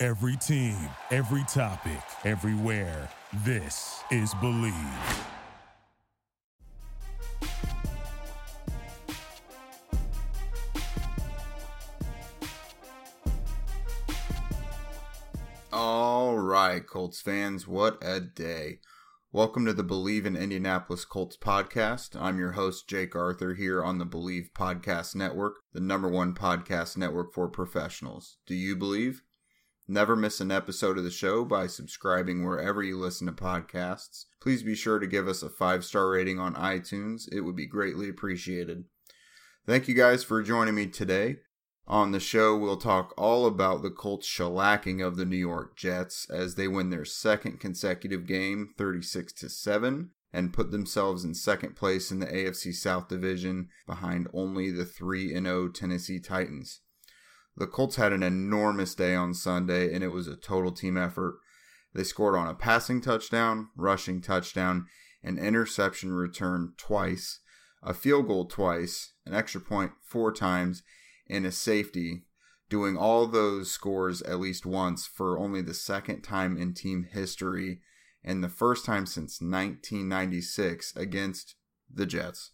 Every team, every topic, everywhere. This is Believe. All right, Colts fans, what a day. Welcome to the Believe in Indianapolis Colts podcast. I'm your host, Jake Arthur, here on the Believe Podcast Network, the number one podcast network for professionals. Do you believe? Never miss an episode of the show by subscribing wherever you listen to podcasts. Please be sure to give us a five star rating on iTunes, it would be greatly appreciated. Thank you guys for joining me today. On the show, we'll talk all about the Colts shellacking of the New York Jets as they win their second consecutive game, 36 to 7, and put themselves in second place in the AFC South Division behind only the 3 0 Tennessee Titans. The Colts had an enormous day on Sunday, and it was a total team effort. They scored on a passing touchdown, rushing touchdown, an interception return twice, a field goal twice, an extra point four times, and a safety, doing all those scores at least once for only the second time in team history and the first time since 1996 against the Jets.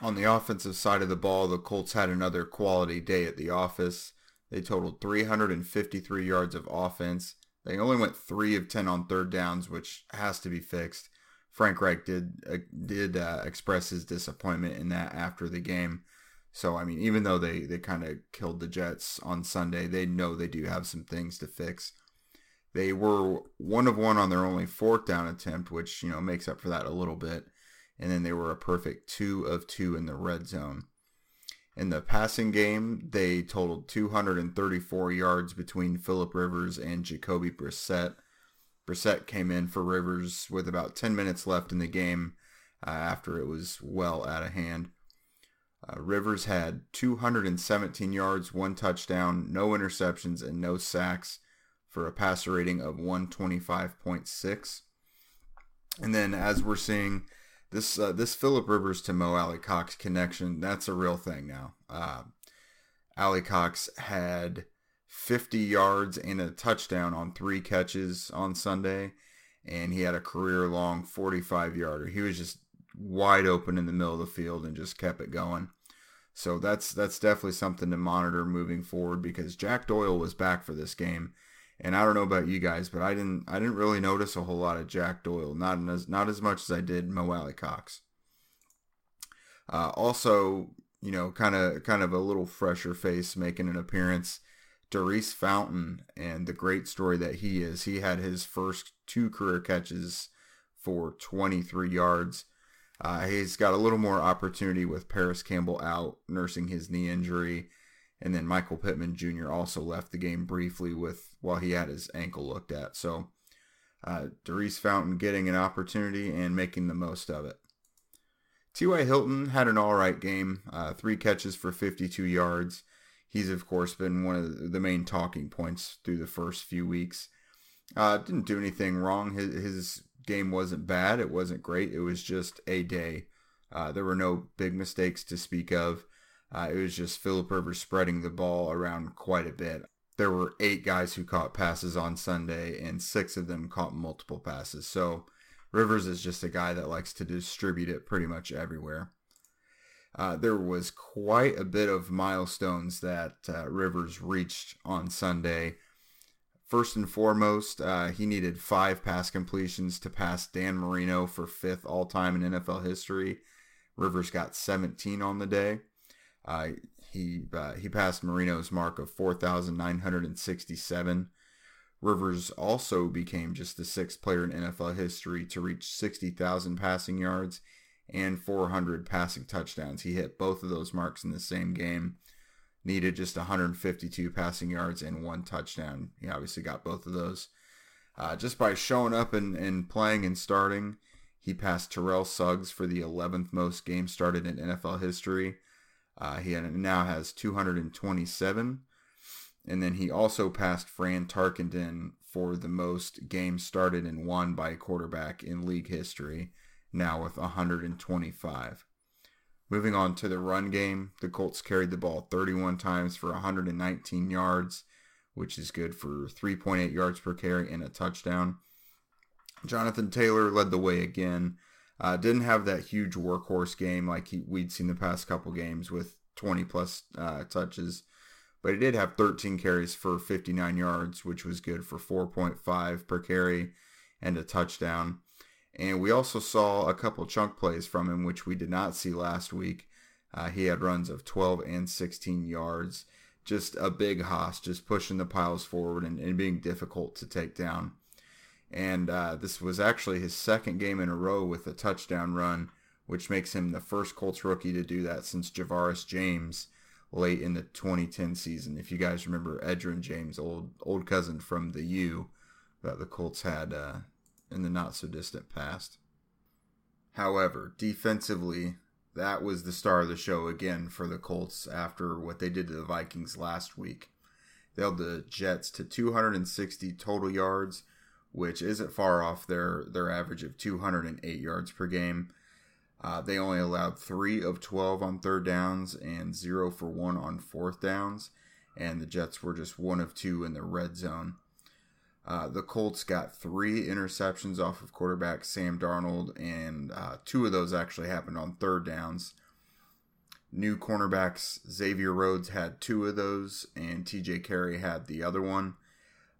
On the offensive side of the ball, the Colts had another quality day at the office. They totaled 353 yards of offense. They only went 3 of 10 on third downs, which has to be fixed. Frank Reich did uh, did uh, express his disappointment in that after the game. So I mean, even though they they kind of killed the Jets on Sunday, they know they do have some things to fix. They were one of one on their only fourth down attempt, which you know makes up for that a little bit, and then they were a perfect two of two in the red zone. In the passing game, they totaled 234 yards between Philip Rivers and Jacoby Brissett. Brissett came in for Rivers with about 10 minutes left in the game uh, after it was well out of hand. Uh, Rivers had 217 yards, one touchdown, no interceptions, and no sacks for a passer rating of 125.6. And then, as we're seeing, this uh, this Philip Rivers to Mo Alie-Cox connection, that's a real thing now. Uh, Alie-Cox had 50 yards and a touchdown on three catches on Sunday, and he had a career long 45 yarder. He was just wide open in the middle of the field and just kept it going. So that's that's definitely something to monitor moving forward because Jack Doyle was back for this game, and I don't know about you guys, but I didn't I didn't really notice a whole lot of Jack Doyle, not as not as much as I did Mo Alie-Cox. Uh, also, you know, kind of kind of a little fresher face making an appearance. Daurice Fountain and the great story that he is. He had his first two career catches for 23 yards uh, he's got a little more opportunity with Parris Campbell out nursing his knee injury, and then Michael Pittman Jr. also left the game briefly with while he had his ankle looked at. So, uh, Daurice Fountain getting an opportunity and making the most of it. T.Y. Hilton had an all right game, uh, three catches for 52 yards. He's of course been one of the main talking points through the first few weeks. Uh, didn't do anything wrong. His, his game wasn't bad. It wasn't great. It was just a day. Uh, there were no big mistakes to speak of. Uh, it was just Philip Rivers spreading the ball around quite a bit. There were eight guys who caught passes on Sunday, and six of them caught multiple passes. So Rivers is just a guy that likes to distribute it pretty much everywhere. Uh, there was quite a bit of milestones that uh, Rivers reached on Sunday. First and foremost, uh, he needed five pass completions to pass Dan Marino for fifth all time in NFL history. Rivers got 17 on the day. Uh, he uh, he passed Marino's mark of 4,967. Rivers also became just the sixth player in NFL history to reach 60,000 passing yards and 400 passing touchdowns. He hit both of those marks in the same game. needed just 152 passing yards and one touchdown. He obviously got both of those. Uh, just by showing up and, and playing and starting, he passed Terrell Suggs for the 11th most games started in NFL history. Uh, he now has 227. And then he also passed Fran Tarkenton for the most games started and won by a quarterback in league history, now with 125. Moving on to the run game, the Colts carried the ball 31 times for 119 yards, which is good for 3.8 yards per carry and a touchdown. Jonathan Taylor led the way again. Uh, didn't have that huge workhorse game like he, we'd seen the past couple games with 20 plus uh, touches, but he did have 13 carries for 59 yards, which was good for 4.5 per carry and a touchdown. And we also saw a couple chunk plays from him, which we did not see last week. Uh, he had runs of 12 and 16 yards. Just a big hoss, just pushing the piles forward and, and being difficult to take down. And uh, this was actually his second game in a row with a touchdown run, which makes him the first Colts rookie to do that since Javarris James late in the 2010 season. If you guys remember Edgerrin James, old old cousin from the U that the Colts had uh, in the not so distant past. However, defensively, that was the star of the show again for the Colts after what they did to the Vikings last week. They held the Jets to 260 total yards, which isn't far off their, their average of 208 yards per game. Uh, they only allowed 3 of 12 on third downs and 0 for 1 on fourth downs, and the Jets were just 1 of 2 in the red zone. Uh, the Colts got three interceptions off of quarterback Sam Darnold, and uh, two of those actually happened on third downs. New cornerbacks Xavier Rhodes had two of those, and TJ Carrie had the other one.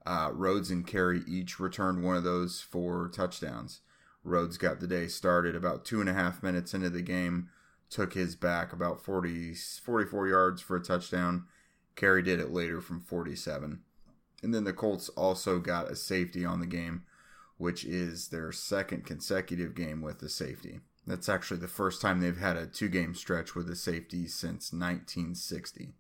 Uh, Rhodes and Carrie each returned one of those for touchdowns. Rhodes got the day started about two and a half minutes into the game, took his back about 40, 44 yards for a touchdown. Carrie did it later from 47. And then the Colts also got a safety on the game, which is their second consecutive game with a safety. That's actually the first time they've had a two game stretch with a safety since 1960.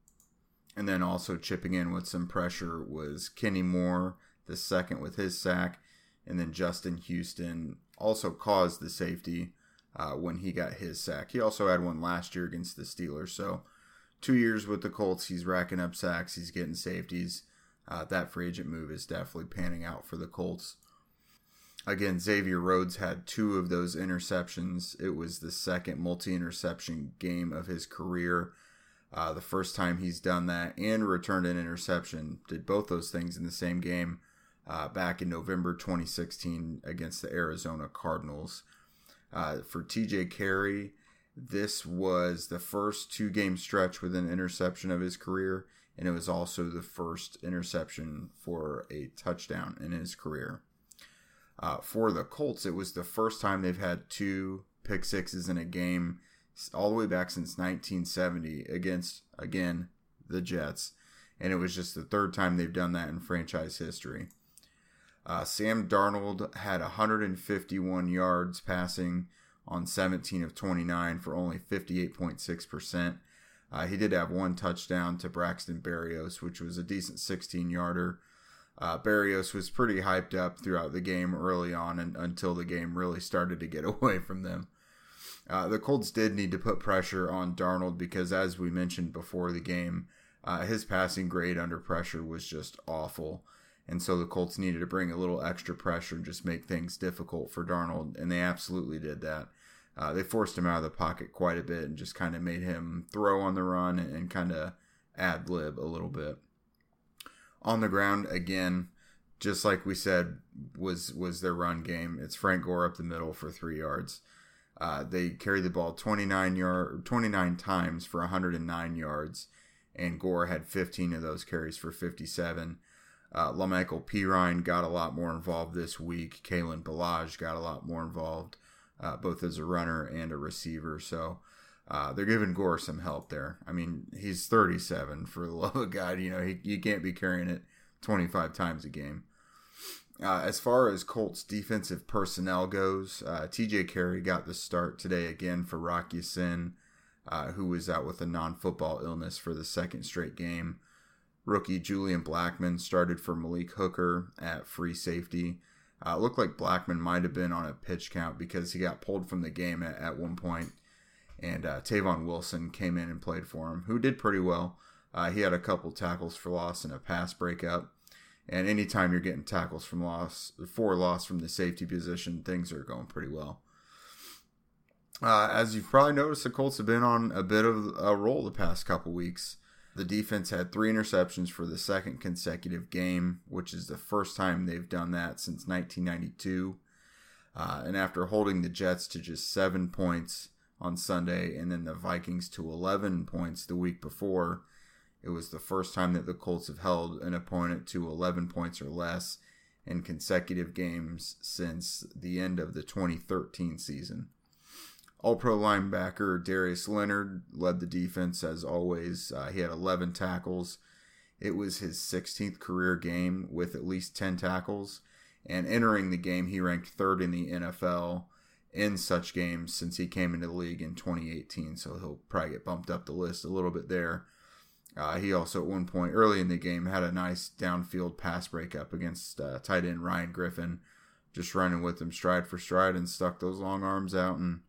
And then also chipping in with some pressure was Kenny Moore, the second with his sack. And then Justin Houston also caused the safety uh, when he got his sack. He also had one last year against the Steelers. So, two years with the Colts, he's racking up sacks, he's getting safeties uh, that free agent move is definitely panning out for the Colts. Again, Xavier Rhodes had two of those interceptions. It was the second multi interception game of his career. Uh, the first time he's done that and returned an interception. Did both those things in the same game uh, back in November 2016 against the Arizona Cardinals. Uh, for TJ Carrie, this was the first two game stretch with an interception of his career and it was also the first interception for a touchdown in his career. Uh, for the Colts, it was the first time they've had two pick sixes in a game all the way back since 1970 against, again, the Jets. And it was just the third time they've done that in franchise history. Uh, Sam Darnold had 151 yards passing on 17 of 29 for only 58.6%. Uh, he did have one touchdown to Braxton Berrios, which was a decent 16 yarder. Uh, Berrios was pretty hyped up throughout the game early on and until the game really started to get away from them. Uh, the Colts did need to put pressure on Darnold because, as we mentioned before the game, uh, his passing grade under pressure was just awful. And so the Colts needed to bring a little extra pressure and just make things difficult for Darnold, and they absolutely did that. Uh, they forced him out of the pocket quite a bit and just kind of made him throw on the run and, and kind of ad lib a little bit. On the ground again, just like we said was was their run game. It's Frank Gore up the middle for three yards. Uh, they carried the ball 29 yard 29 times for 109 yards, and Gore had 15 of those carries for 57. Uh, La'Mical Perine got a lot more involved this week. Kalen Ballage got a lot more involved uh, both as a runner and a receiver. So uh, they're giving Gore some help there. I mean, he's 37 for the love of God. You know, he, he can't be carrying it 25 times a game. Uh, as far as Colts defensive personnel goes, uh, TJ Carrie got the start today again for Rock Ya-Sin. uh, who was out with a non football illness for the second straight game. Rookie Julian Blackmon started for Malik Hooker at free safety. Uh, it looked like Blackmon might have been on a pitch count because he got pulled from the game at, at one point, and uh, Tavon Wilson came in and played for him, who did pretty well. Uh, he had a couple tackles for loss and a pass breakup. And anytime you're getting tackles from loss, for loss from the safety position, things are going pretty well. Uh, as you've probably noticed, the Colts have been on a bit of a roll the past couple weeks. The defense had three interceptions for the second consecutive game, which is the first time they've done that since 1992. Uh, and after holding the Jets to just seven points on Sunday and then the Vikings to 11 points the week before, it was the first time that the Colts have held an opponent to 11 points or less in consecutive games since the end of the 2013 season. All pro linebacker Darius Leonard led the defense as always. Uh, he had 11 tackles. It was his 16th career game with at least 10 tackles. And entering the game, he ranked third in the NFL in such games since he came into the league in 2018. So he'll probably get bumped up the list a little bit there. Uh, he also, at one point early in the game, had a nice downfield pass breakup against uh, tight end Ryan Griffin, just running with him stride for stride and stuck those long arms out and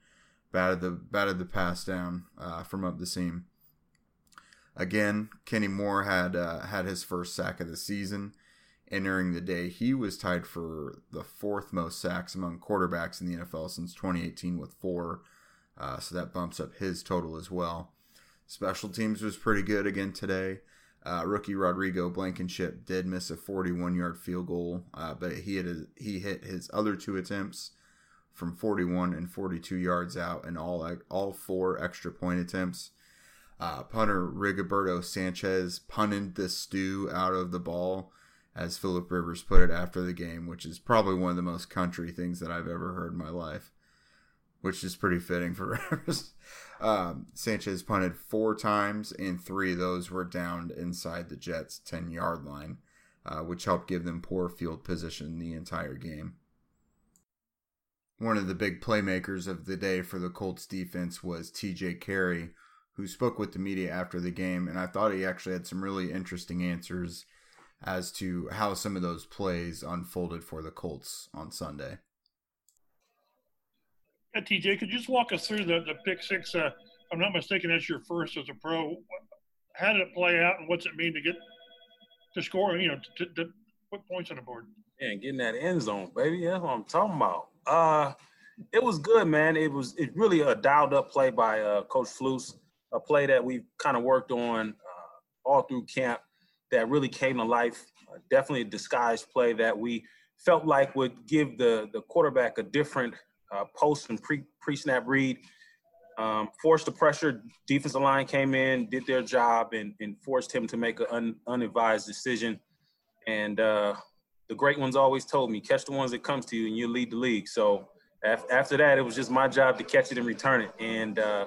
batted the batted the pass down uh, from up the seam. Again, Kenny Moore had uh, had his first sack of the season. Entering the day, he was tied for the fourth most sacks among quarterbacks in the NFL since 2018 with four. Uh, so that bumps up his total as well. Special teams was pretty good again today. Uh, rookie Rodrigo Blankenship did miss a 41 yard field goal, uh, but he had a, he hit his other two attempts from 41 and 42 yards out and all all four extra point attempts. Uh, punter Rigoberto Sanchez punted the stew out of the ball, as Philip Rivers put it after the game, which is probably one of the most country things that I've ever heard in my life, which is pretty fitting for Rivers. Um, Sanchez punted four times, and three of those were downed inside the Jets' 10 yard line, uh, which helped give them poor field position the entire game one of the big playmakers of the day for the Colts defense was TJ Carrie, who spoke with the media after the game, and I thought he actually had some really interesting answers as to how some of those plays unfolded for the Colts on Sunday. Yeah, TJ, could you just walk us through the, the pick six? Uh, I'm not mistaken, that's your first as a pro. How did it play out, and what's it mean to get to score? You know, to, to put points on the board. Yeah, and getting that end zone, baby. That's what I'm talking about. Uh, it was good, man. It was it really a dialed up play by uh, Coach Flus, a play that we've kind of worked on uh, all through camp that really came to life. Uh, definitely a disguised play that we felt like would give the the quarterback a different uh, post and pre pre snap read. Um, forced the pressure. Defensive line came in, did their job, and, and forced him to make an un, unadvised decision. And uh, the great ones always told me, catch the ones that comes to you, and you lead the league. So after that, it was just my job to catch it and return it. And uh,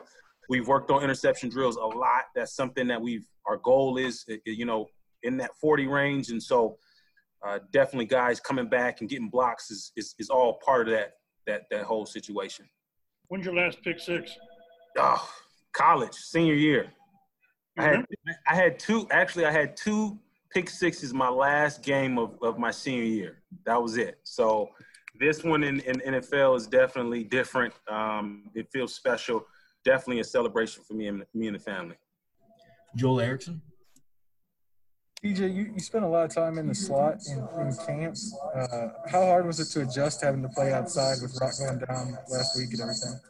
we've worked on interception drills a lot. That's something that we've our goal is, you know, in that 40 range. And so uh, definitely, guys coming back and getting blocks is, is is all part of that that that whole situation. When's your last pick six? Oh, college, senior year. I had I had two. Actually, I had two pick sixes my last game of, of my senior year. That was it. So this one in, in NFL is definitely different. Um, it feels special. Definitely a celebration for me and me and the family. Joel Erickson. TJ, you, you spent a lot of time in the slot in, in camps. Uh, how hard was it to adjust having to play outside with Rock going down last week and everything?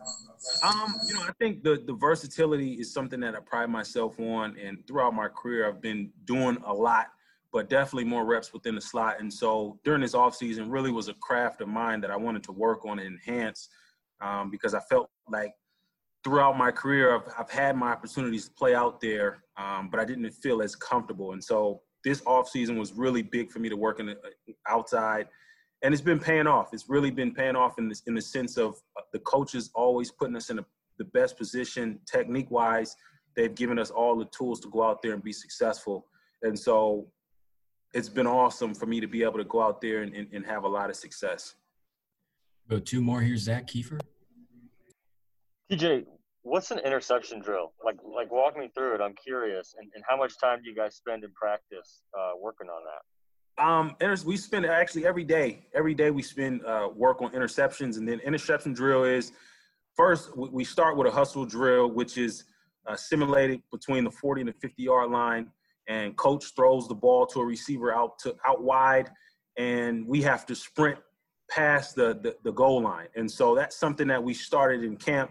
Um, you know, I think the the versatility is something that I pride myself on, and throughout my career, I've been doing a lot but definitely more reps within the slot. And so during this offseason really was a craft of mine that I wanted to work on and enhance um, because I felt like throughout my career, I've, I've had my opportunities to play out there, um, but I didn't feel as comfortable. And so this offseason was really big for me to work in the, uh, outside. And it's been paying off. It's really been paying off in, this, in the sense of uh, the coaches always putting us in a, the best position technique wise. They've given us all the tools to go out there and be successful. And so it's been awesome for me to be able to go out there and, and, and have a lot of success. Go two more here, Zak Keefer. TJ, what's an interception drill? Like, like walk me through it. I'm curious. And, and how much time do you guys spend in practice uh, working on that? Um, we spend actually every day. Every day we spend uh, work on interceptions, and then interception drill is first we start with a hustle drill, which is uh, simulated between the 40 and the 50 yard line, and coach throws the ball to a receiver out to out wide, and we have to sprint past the, the, the goal line. And so that's something that we started in camp.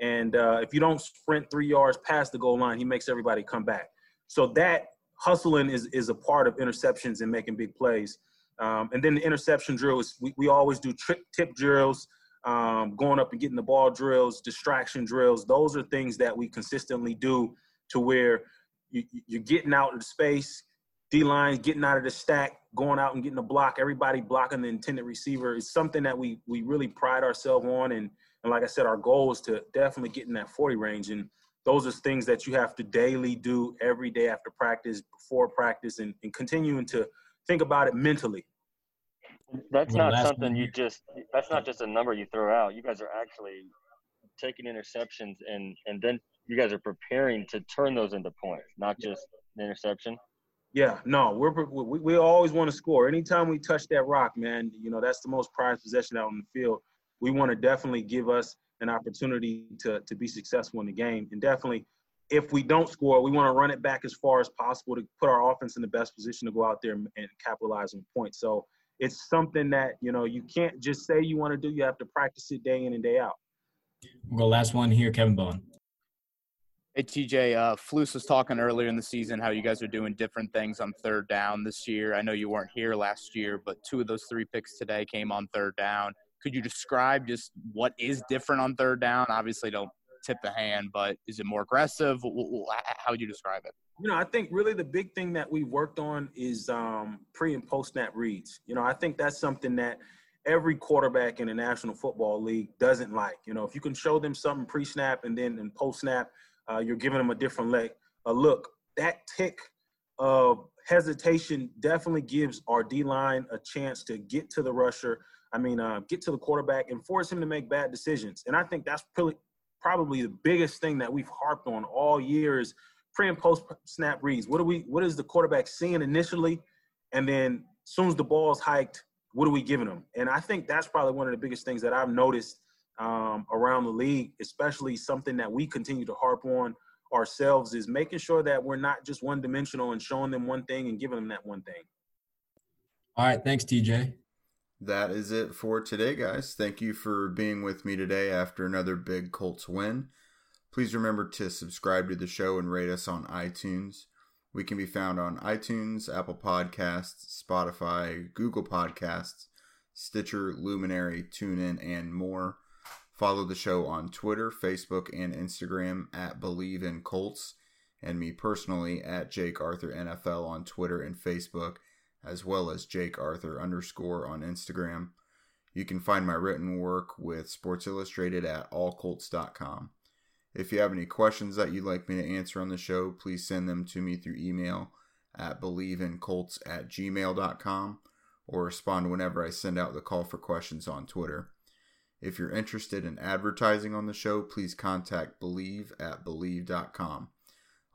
And uh, if you don't sprint three yards past the goal line, he makes everybody come back. So that hustling is, is a part of interceptions and making big plays. Um, and then the interception drills, we, we always do trick tip drills, um, going up and getting the ball drills, distraction drills. Those are things that we consistently do to where you, you're getting out of the space, D line getting out of the stack, going out and getting a block, everybody blocking the intended receiver is something that we we really pride ourselves on. And and like I said, our goal is to definitely get in that 40 range. And those are things that you have to daily do every day after practice, before practice, and, and continuing to think about it mentally. That's well, not something you just that's not just a number you throw out. You guys are actually taking interceptions and and then you guys are preparing to turn those into points, not just an interception. Yeah, no, we're we, we always want to score. Anytime we touch that rock, man, you know that's the most prized possession out on the field. We want to definitely give us an opportunity to to be successful in the game, and definitely, if we don't score, we want to run it back as far as possible to put our offense in the best position to go out there and, and capitalize on points. So it's something that you know you can't just say you want to do. You have to practice it day in and day out. We'll go last one here, Kevin Bowen. Hey TJ, uh, Flus was talking earlier in the season how you guys are doing different things on third down this year. I know you weren't here last year, but two of those three picks today came on third down. Could you describe just what is different on third down? Obviously, don't tip the hand, but is it more aggressive? How would you describe it? You know, I think really the big thing that we've worked on is um, pre and post snap reads. You know, I think that's something that every quarterback in the National Football League doesn't like. You know, if you can show them something pre snap and then in post snap – uh, you're giving them a different leg, a look. That tick of hesitation definitely gives our D line a chance to get to the rusher. I mean, uh, get to the quarterback and force him to make bad decisions. And I think that's probably probably the biggest thing that we've harped on all year is pre and post snap reads. What do we? What is the quarterback seeing initially, and then as soon as the ball is hiked, what are we giving them? And I think that's probably one of the biggest things that I've noticed um, around the league, especially something that we continue to harp on ourselves is making sure that we're not just one dimensional and showing them one thing and giving them that one thing. All right. Thanks, TJ. That is it for today, guys. Thank you for being with me today after another big Colts win. Please remember to subscribe to the show and rate us on iTunes. We can be found on iTunes, Apple Podcasts, Spotify, Google Podcasts, Stitcher, Luminary, TuneIn, and more. Follow the show on Twitter, Facebook, and Instagram at Believe in Colts, and me personally at Jake Arthur NFL on Twitter and Facebook, as well as Jake Arthur underscore on Instagram. You can find my written work with Sports Illustrated at allcolts.com. If you have any questions that you'd like me to answer on the show, please send them to me through email at believeincolts at gmail.com or respond whenever I send out the call for questions on Twitter. If you're interested in advertising on the show, please contact Believe at Believe.com.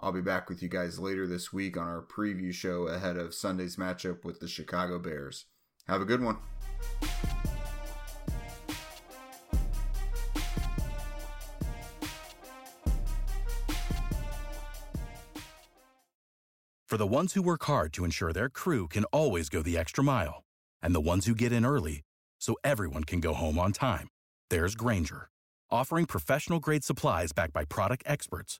I'll be back with you guys later this week on our preview show ahead of Sunday's matchup with the Chicago Bears. Have a good one. For the ones who work hard to ensure their crew can always go the extra mile, and the ones who get in early so everyone can go home on time. There's Grainger, offering professional grade supplies backed by product experts